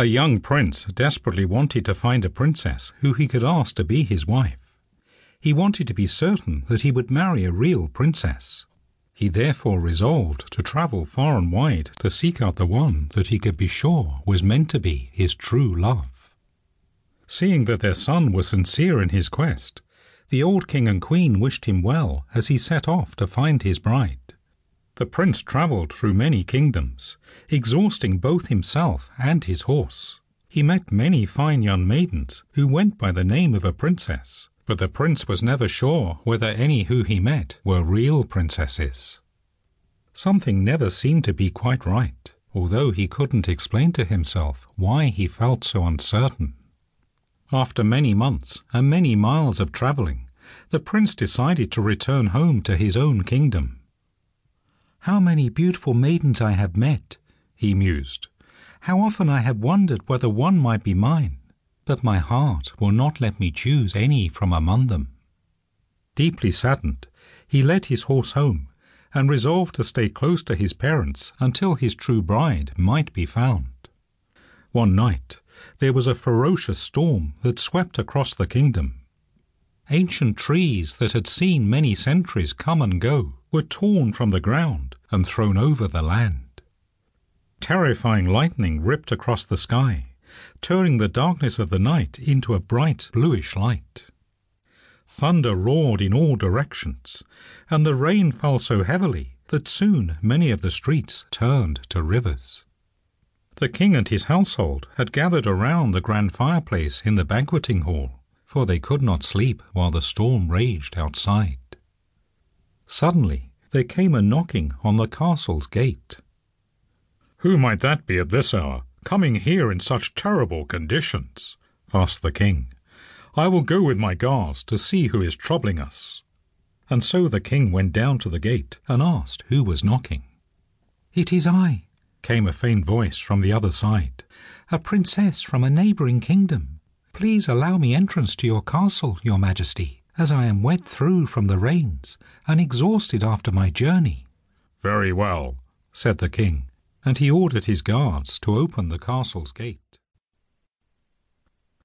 A young prince desperately wanted to find a princess who he could ask to be his wife. He wanted to be certain that he would marry a real princess. He therefore resolved to travel far and wide to seek out the one that he could be sure was meant to be his true love. Seeing that their son was sincere in his quest, the old king and queen wished him well as he set off to find his bride. The prince travelled through many kingdoms, exhausting both himself and his horse. He met many fine young maidens who went by the name of a princess, but the prince was never sure whether any who he met were real princesses. Something never seemed to be quite right, although he couldn't explain to himself why he felt so uncertain. After many months and many miles of travelling, the prince decided to return home to his own kingdom. How many beautiful maidens I have met, he mused. How often I have wondered whether one might be mine but my heart will not let me choose any from among them. Deeply saddened, he led his horse home and resolved to stay close to his parents until his true bride might be found. One night there was a ferocious storm that swept across the kingdom. Ancient trees that had seen many centuries come and go were torn from the ground and thrown over the land. Terrifying lightning ripped across the sky turning the darkness of the night into a bright bluish light. Thunder roared in all directions, and the rain fell so heavily that soon many of the streets turned to rivers. The king and his household had gathered around the grand fireplace in the banqueting hall, for they could not sleep while the storm raged outside. Suddenly there came a knocking on the castle's gate. Who might that be at this hour? coming here in such terrible conditions? asked the king. I will go with my guards to see who is troubling us. And so the king went down to the gate and asked who was knocking. It is I, came a faint voice from the other side, a princess from a neighbouring kingdom. Please allow me entrance to your castle, your majesty, as I am wet through from the rains and exhausted after my journey. Very well, said the king and he ordered his guards to open the castle's gate.